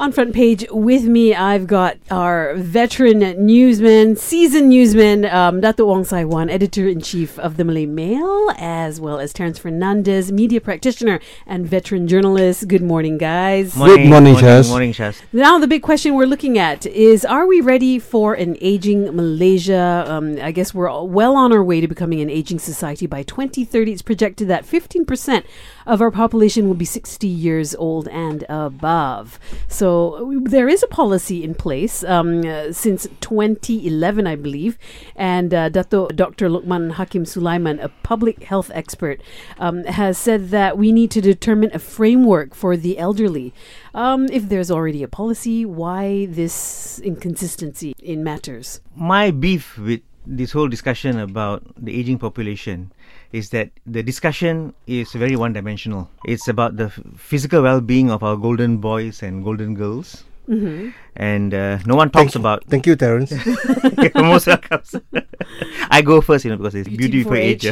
On front page with me, I've got our veteran newsman, seasoned newsman, um, Dato Wong Sai Wan, editor in chief of the Malay Mail, as well as Terence Fernandez, media practitioner and veteran journalist. Good morning, guys. Good morning, Shaz. Morning, Shaz. Now, the big question we're looking at is Are we ready for an aging Malaysia? Um, I guess we're well on our way to becoming an aging society. By 2030, it's projected that 15% of our population will be 60 years old and above. So, there is a policy in place um, uh, since 2011, I believe. And uh, Dato Dr. Lukman Hakim Sulaiman, a public health expert, um, has said that we need to determine a framework for the elderly. Um, if there's already a policy, why this inconsistency in matters? My beef with this whole discussion about the aging population is that the discussion is very one dimensional. It's about the f- physical well being of our golden boys and golden girls. Mm-hmm. And uh, no one talks about. Thank you, Terence. You're most welcome. I go first, you know, because it's Beauty beauty for age.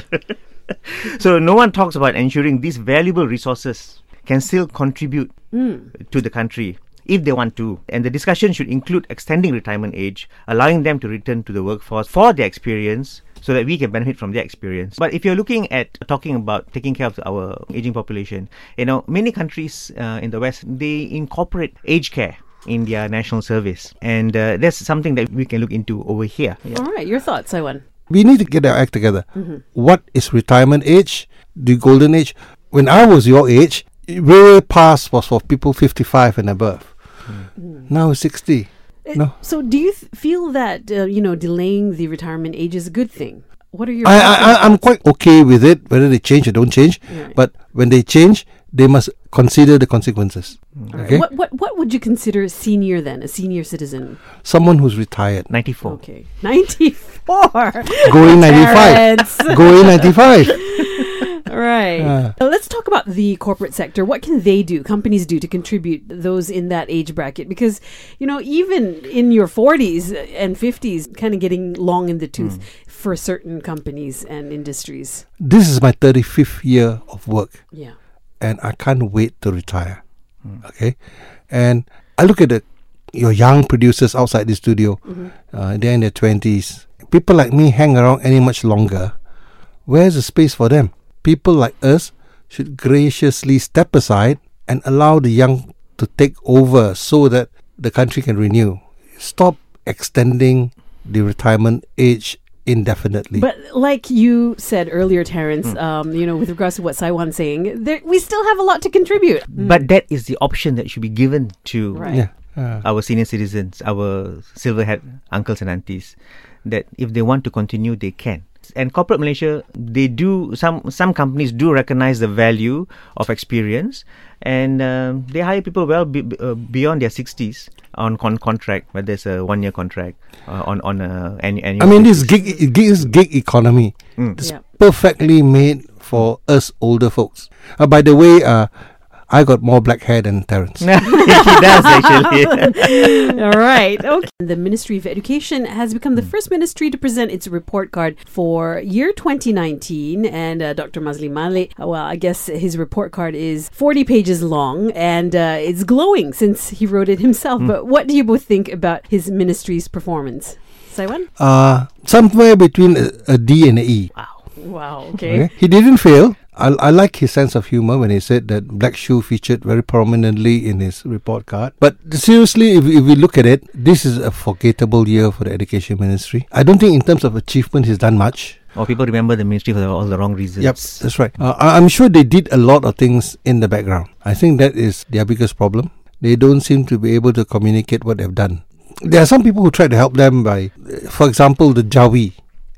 so no one talks about ensuring these valuable resources can still contribute to the country if they want to. And the discussion should include extending retirement age, allowing them to return to the workforce for their experience so that we can benefit from their experience. But if you're looking at talking about taking care of our aging population, you know, many countries uh, in the West, they incorporate aged care in their national service. And uh, that's something that we can look into over here. Yeah. All right, your thoughts, Saiwan. we need to get our act together. What is retirement age? The golden age? When I was your age, way past was for people 55 and above. Now 60. No. So, do you th- feel that uh, you know delaying the retirement age is a good thing? What are your? I, I, I I'm quite okay with it, whether they change or don't change. Right. But when they change, they must consider the consequences. Okay? What what what would you consider a senior then? A senior citizen? Someone who's retired, 94. Okay, ninety four. going 95. going 95. Right. Ah. Uh, let's talk about the corporate sector. What can they do, companies do to contribute those in that age bracket? Because, you know, even in your 40s and 50s, kind of getting long in the tooth mm. for certain companies and industries. This is my 35th year of work. Yeah. and I can't wait to retire. Mm. Okay, and I look at the your young producers outside the studio. Mm-hmm. Uh, they're in their twenties. People like me hang around any much longer. Where's the space for them? People like us should graciously step aside and allow the young to take over so that the country can renew. Stop extending the retirement age indefinitely. But like you said earlier, Terence, um, you know, with regards to what Saiwan's saying, there, we still have a lot to contribute. But that is the option that should be given to Right. yeah. uh, our senior citizens, our silverhead uncles and aunties, that if they want to continue, they can. And corporate Malaysia, they do some some companies do recognize the value of experience, and um, they hire people well be, uh, beyond their sixties on con- contract, whether it's a one year contract uh, on on a annu- annual. I mean, this basis. gig, this gig economy is Yeah. perfectly made for us older folks. Uh, by the way, uh, I got more black hair than Terence. he does actually. All right. Okay. The Ministry of Education has become the first ministry to present its report card for year 2019. And uh, Dr. Maszlee Malik, uh, well, I guess his report card is 40 pages long and uh, it's glowing since he wrote it himself. But what do you both think about his ministry's performance? Saiwan? Uh, somewhere between a, a D and an a E. Wow. Okay. Okay? He didn't fail. I, I like his sense of humor when he said that Black Shoe featured very prominently in his report card. But seriously, if, if we look at it, this is a forgettable year for the education ministry. I don't think, in terms of achievement, he's done much. or people remember the ministry for all the wrong reasons. Yep, that's right. Uh, I'm sure they did a lot of things in the background. I think that is their biggest problem. They don't seem to be able to communicate what they've done. There are some people who try to help them by, uh, for example, the Jawi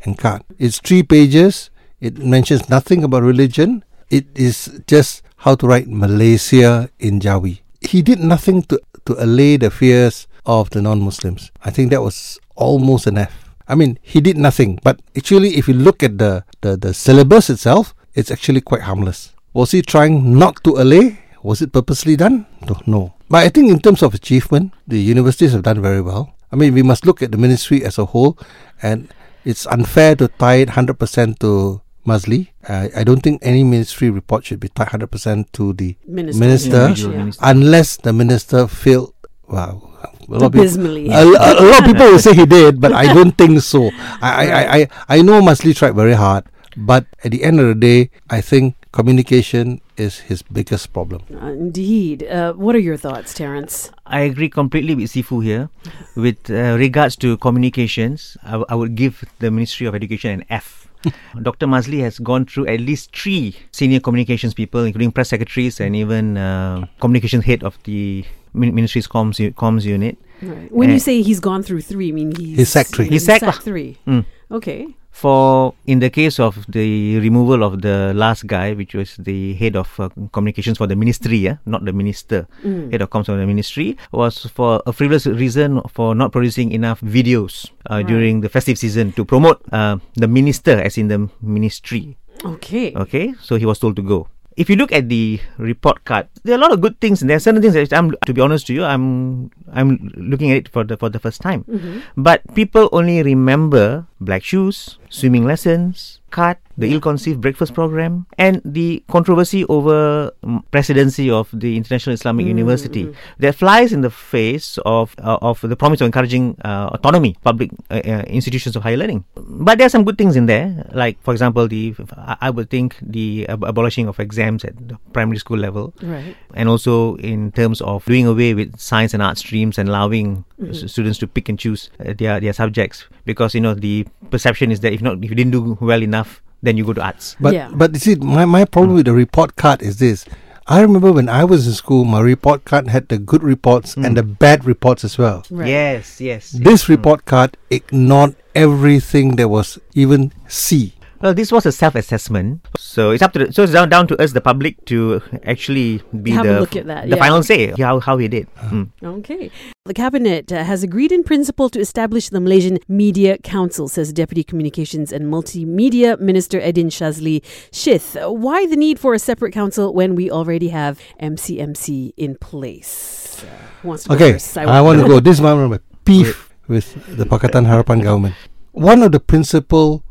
and khat. It's three pages. It mentions nothing about religion. It is just how to write Malaysia in Jawi. He did nothing to, to allay the fears of the non-Muslims. I think that was almost an F. I mean, he did nothing. But actually, if you look at the, the, the syllabus itself, it's actually quite harmless. Was he trying not to allay? Was it purposely done? Don't know. But I think in terms of achievement, the universities have done very well. I mean, we must look at the ministry as a whole, and it's unfair to tie it 100% to Maszlee. Uh, I don't think any ministry report should be tied 100% to the Minister. minister, Yeah. unless the minister failed Wow. A lot, of peop- a, a- a lot of people will say he did, but I don't think so. I, I, I, I, I know Maszlee tried very hard, but at the end of the day, I think communication is his biggest problem. Indeed. Uh, what are your thoughts, Terence? I agree completely with Sifu here. With uh, regards to communications, I, w- I would give the Ministry of Education an F. Dr. Maszlee has gone through at least three senior communications people, including press secretaries and even uh, communications head of the ministry's comms, u- comms unit. Right. When you say he's gone through three, I mean he's He's sacked three. He's sacked sacked three. Mm. Okay. For in the case of the removal of the last guy, which was the head of uh, communications for the ministry, yeah, not the minister, Mm. head of comms of the ministry, was for a frivolous reason for not producing enough videos uh, Right. during the festive season to promote uh, the minister, as in the ministry. Okay. Okay, so he was told to go. If you look at the report card, there are a lot of good things, and there are certain things that I'm, to be honest to you, I'm, I'm looking at it for the for the first time. Mhm. But people only remember black shoes, swimming lessons, cut, the ill-conceived breakfast program, and the controversy over mm, presidency of the International Islamic University that flies in the face of uh, of the promise of encouraging uh, autonomy, public uh, uh, institutions of higher learning. But there are some good things in there, like for example, the I would think the ab- abolishing of exams at the primary school level Right. and also in terms of doing away with science and art streams and allowing s- students to pick and choose uh, their their subjects because you know the perception is that if not if you didn't do well enough then you go to arts But Yeah. but you see, my, my problem with the report card is this. I remember when I was in school, my report card had the good reports and the mm. bad reports as well. Right. yes yes This mm. report card ignored everything that was even C. well this was a self-assessment so it's up to the, so it's down, down to us the public to actually be Have a the look at that, the yeah. final say how how he did Mm. Okay. The Cabinet uh, has agreed in principle to establish the Malaysian Media Council, says Deputy Communications and Multimedia Minister Eddin Syazlee Shith. Why the need for a separate council when we already have MCMC in place? Who wants to go Okay, first? I want to go. This is my my beef with the Pakatan Harapan government. One of the principal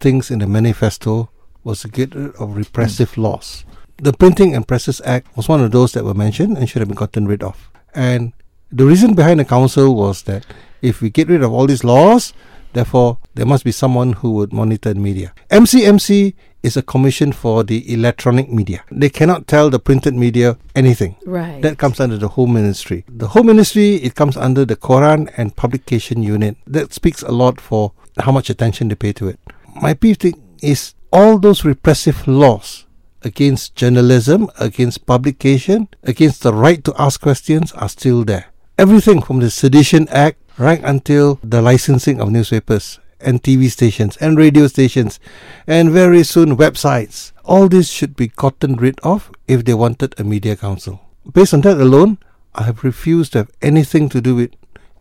things in the manifesto was to get rid of repressive hmm. laws. The Printing and Presses Act was one of those that were mentioned and should have been gotten rid of. And the reason behind the council was that if we get rid of all these laws, therefore there must be someone who would monitor the media. MCMC is a commission for the electronic media. They cannot tell the printed media anything. Right. That comes under the Home Ministry. The Home Ministry, it comes under the Quran and Publication Unit. That speaks a lot for how much attention they pay to it. My thing is all those repressive laws against journalism, against publication, against the right to ask questions are still there. Everything from the Sedition Act right until the licensing of newspapers and TV stations and radio stations and very soon websites. All this should be gotten rid of if they wanted a media council. Based on that alone, I have refused to have anything to do with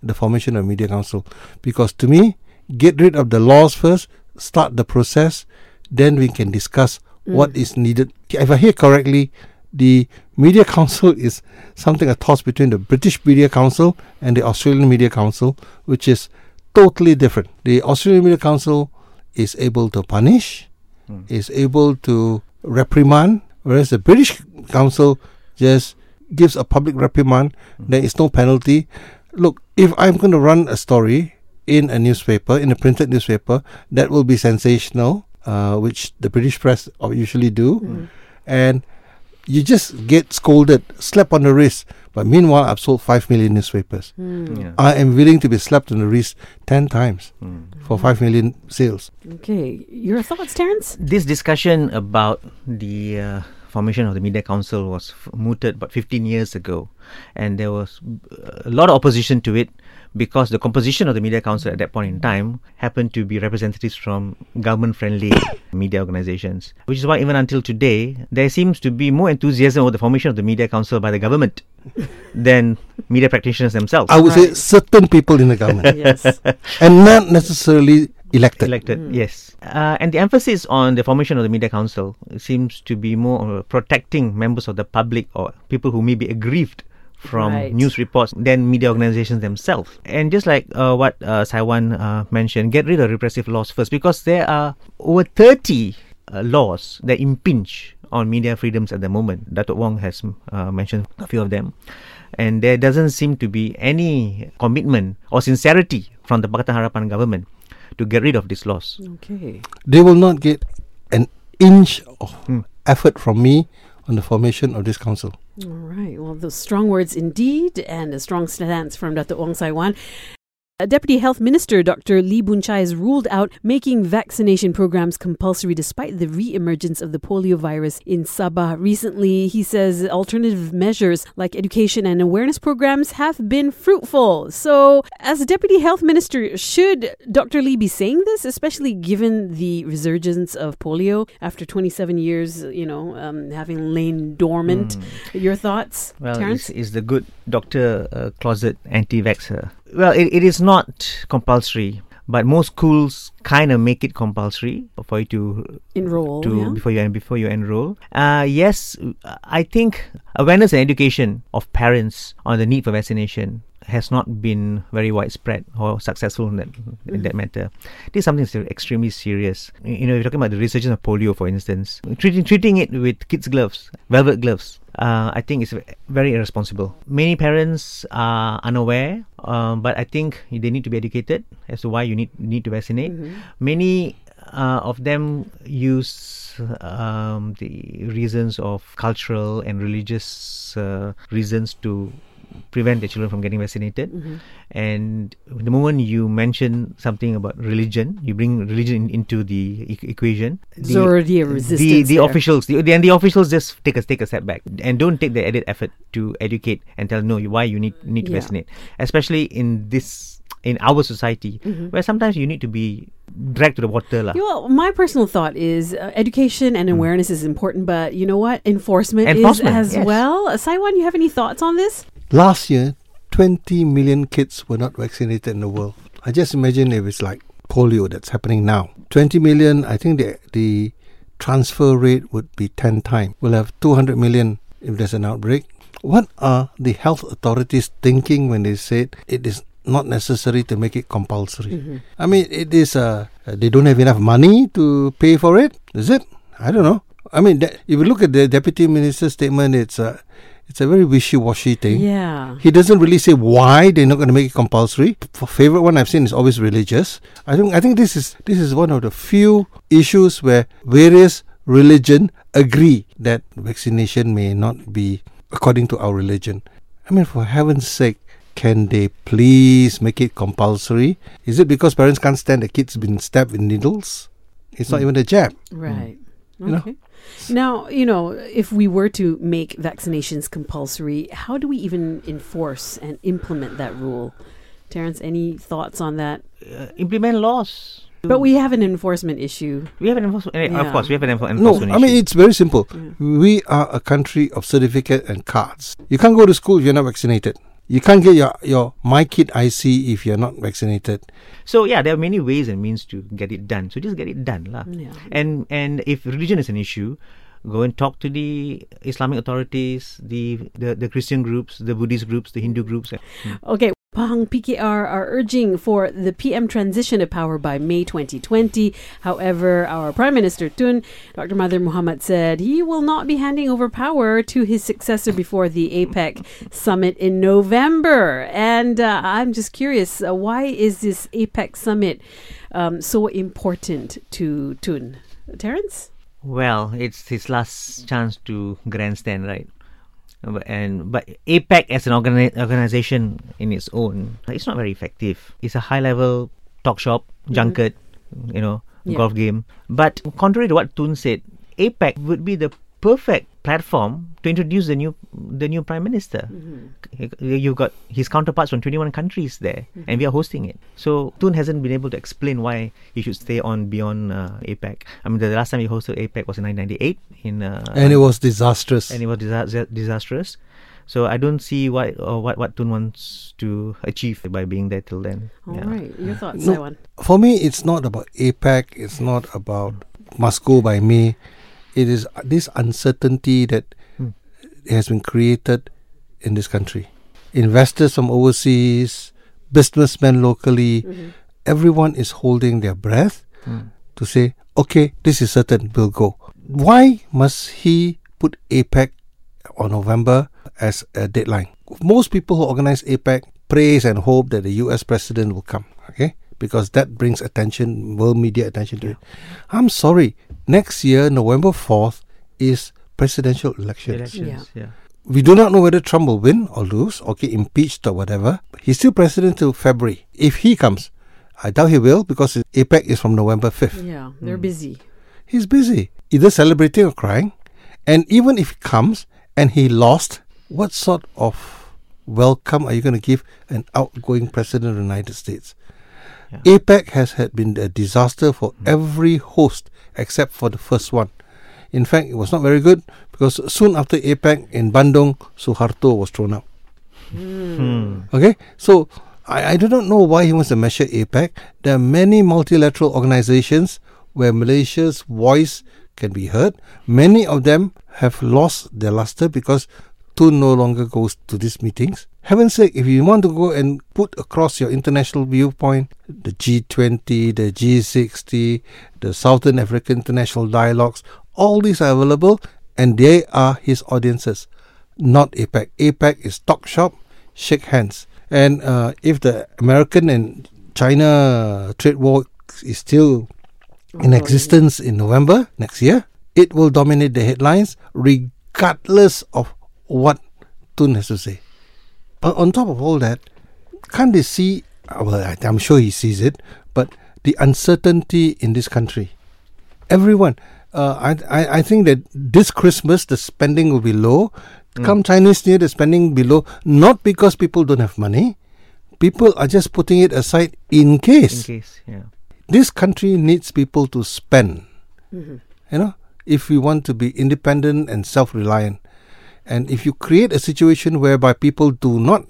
the formation of media council because to me, get rid of the laws first, start the process, then we can discuss what mm. is needed. If I hear correctly, the media council is something a toss between the British Media Council and the Australian Media Council, which is totally different. The Australian Media Council is able to punish, hmm. is able to reprimand, whereas the British Council just gives a public reprimand. Hmm. There is no penalty. Look, if I'm going to run a story in a newspaper, in a printed newspaper, that will be sensational, uh, which the British press usually do, and you just get scolded, slap on the wrist. But meanwhile, I've sold five million newspapers. Yeah. I am willing to be slapped on the wrist ten times for five million sales. okay. Your thoughts, Terence? this discussion about the uh, formation of the media council was f- mooted about 15 years ago. And there was uh, a lot of opposition to it because the composition of the media council at that point in time happened to be representatives from government friendly media organizations which is why even until today there seems to be more enthusiasm over the formation of the media council by the government than media practitioners themselves. I would say certain people in the government, yes. and not necessarily elected. elected yes. Uh, and the emphasis on the formation of the media council seems to be more protecting members of the public or people who may be aggrieved from Right. news reports than media organizations themselves. And just like uh, what uh, Saiwan uh, mentioned get rid of repressive laws first because there are over 30 uh, laws that impinge on media freedoms at the moment. Datuk Wong has uh, mentioned a few of them. And there doesn't seem to be any commitment or sincerity from the Pakatan Harapan government to get rid of this loss. Okay. They will not get an inch of Hmm. effort from me on the formation of this council. All right. Well, those strong words indeed, and a strong stance from Dr. Wong Sai Wan. Deputy Health Minister Dr. Lee Boon Chye has ruled out making vaccination programs compulsory despite the re-emergence of the polio virus in Sabah recently. He says alternative measures like education and awareness programs have been fruitful. So, as Deputy Health Minister, should Dr. Lee be saying this, especially given the resurgence of polio after 27 years, you know, um, having lain dormant? Your thoughts, Well, Terence? is, is the good doctor uh, closet anti-vaxxer? Well, it, it is not compulsory, but most schools kind of make it compulsory for you to Enroll. to yeah? before you before you enroll. Uh, yes, I think awareness and education of parents on the need for vaccination has not been very widespread or successful in that in that matter. This is something that's extremely serious. You know, if you're talking about the resurgence of polio, for instance, treating treating it with kids' gloves, velvet gloves. Uh, I think it's very irresponsible. Many parents are unaware, um, but I think they need to be educated as to why you need need to vaccinate. Many uh, of them use um, the reasons of cultural and religious uh, reasons to prevent their children from getting vaccinated. Mm-hmm. And the moment you mention something about religion, you bring religion in, into the e- equation. There's already a resistance The, the there. officials, the, and the officials just take a take a step back and don't take the added effort to educate and tell no you- why you need need to Yeah. vaccinate, especially in this in our society mm-hmm. where sometimes you need to be dragged to the water lah. Yeah, Well, my personal thought is uh, education and mm. awareness is important, but you know what? Enforcement. Enforcement, is as yes. well. Saiwan, you have any thoughts on this? Last year, 20 million kids were not vaccinated in the world. I just imagine if it's like polio that's happening now. 20 million, I think the, the transfer rate would be 10 times. We'll have 200 million if there's an outbreak. What are the health authorities thinking when they said it is not necessary to make it compulsory? I mean, it is, uh, they don't have enough money to pay for it, is it? I don't know. I mean, that, if you look at the deputy minister's statement, it's a, it's a very wishy-washy thing. Yeah. He doesn't really say why they're not going to make it compulsory. For favorite one I've seen is always religious. I think I think this is this is one of the few issues where various religion agree that vaccination may not be according to our religion. I mean, for heaven's sake, can they please make it compulsory? Is it because parents can't stand the kids being stabbed with needles? It's not hmm. even a jab. Right. You know? Okay. Now, you know, if we were to make vaccinations compulsory, how do we even enforce and implement that rule? Terence, any thoughts on that? Uh, implement laws. But we have an enforcement issue. we have an enforcement. eh, Yeah. Of course, we have an enfor- No, enforcement. I mean it's very simple. We are a country of certificate and cards. You can't go to school if you're not vaccinated. You can't get your your MyKid IC if you're not vaccinated. So yeah, there are many ways and means to get it done. So just get it done, lah. Yeah. And and if religion is an issue, go and talk to the Islamic authorities, the the, the Christian groups, the Buddhist groups, the Hindu groups. Okay, Pahang PKR are urging for the PM transition of power by May 2020. However, our Prime Minister Tun, Dr. Mahathir Mohamad, said he will not be handing over power to his successor before the APEC summit in November. And uh, I'm just curious, uh, why is this APEC summit um, so important to Tun? Terence? Well, it's his last chance to grandstand, right? But- And but APEC as an organi- organization in its own, it's not very effective. It's a high level talk shop, mm-hmm. junket, you know, Yeah. golf game. But contrary to what Tun said, APEC would be the perfect platform to introduce the new the new prime minister. You've got his counterparts from 21 countries there, and we are hosting it. So Tun hasn't been able to explain why he should stay on beyond uh, APEC. I mean, the last time he hosted APEC was in 1998 in uh, and it was disastrous. and it was disa- disastrous. So I don't see what or what what Tun wants to achieve by being there till then. All right, Yeah. your thoughts, No. Saiwan? For me, it's not about APEC. It's not about must go by May. It is this uncertainty that Hmm. has been created in this country. Investors from overseas, businessmen locally, everyone is holding their breath Hmm. to say, okay, this is certain, we'll go. Why must he put APEC on November as a deadline. Most people who organize APEC praise and hope that the US president will come, okay? Because that brings attention, world media attention to it. I'm sorry, next year, November 4th, is presidential elections. Elections, yeah. We do not know whether Trump will win or lose, or get impeached or whatever. He's still president till February. If he comes, I doubt he will because his APEC is from November 5th. Yeah, hmm. they're busy. He's busy, either celebrating or crying. And even if he comes and he lost, what sort of welcome are you going to give an outgoing president of the United States? Yeah. APEC has had been a disaster for every host except for the first one. In fact, it was not very good because soon after APEC in Bandung, Suharto was thrown out. Hmm. Okay, so I, I do not know why he wants to measure APEC. There are many multilateral organizations where Malaysia's voice can be heard. Many of them have lost their luster because Tun no longer goes to these meetings. Heaven's sake, if you want to go and put across your international viewpoint, the G20, the G60, the Southern African International Dialogues, all these are available and they are his audiences, not APEC. APEC is talk shop, shake hands. And uh, if the American and China trade war is still in Oh, existence in November next year, it will dominate the headlines regardless of what Tun has to say. On, on top of all that, can't they see? uh, Well, I, I'm sure he sees it, but the uncertainty in this country. Everyone, uh, I, I I think that this Christmas the spending will be low. Come Chinese New Year, the spending will be low. Not because people don't have money. People are just putting it aside in case. In case case, yeah. this country needs people to spend. You know, if we want to be independent and self reliant. And if you create a situation whereby people do not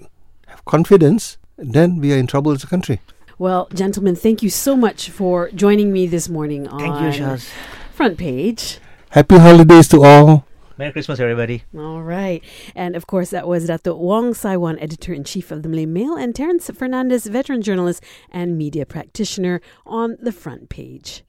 have confidence, then we are in trouble as a country. Well, gentlemen, thank you so much for joining me this morning on Thank you, Shaz. Front Page. Happy holidays to all. Merry Christmas, everybody. All right. And of course, that was Dato Wong Saiwan, editor in chief of the Malay Mail, and Terence Fernandez, veteran journalist and media practitioner on the front page.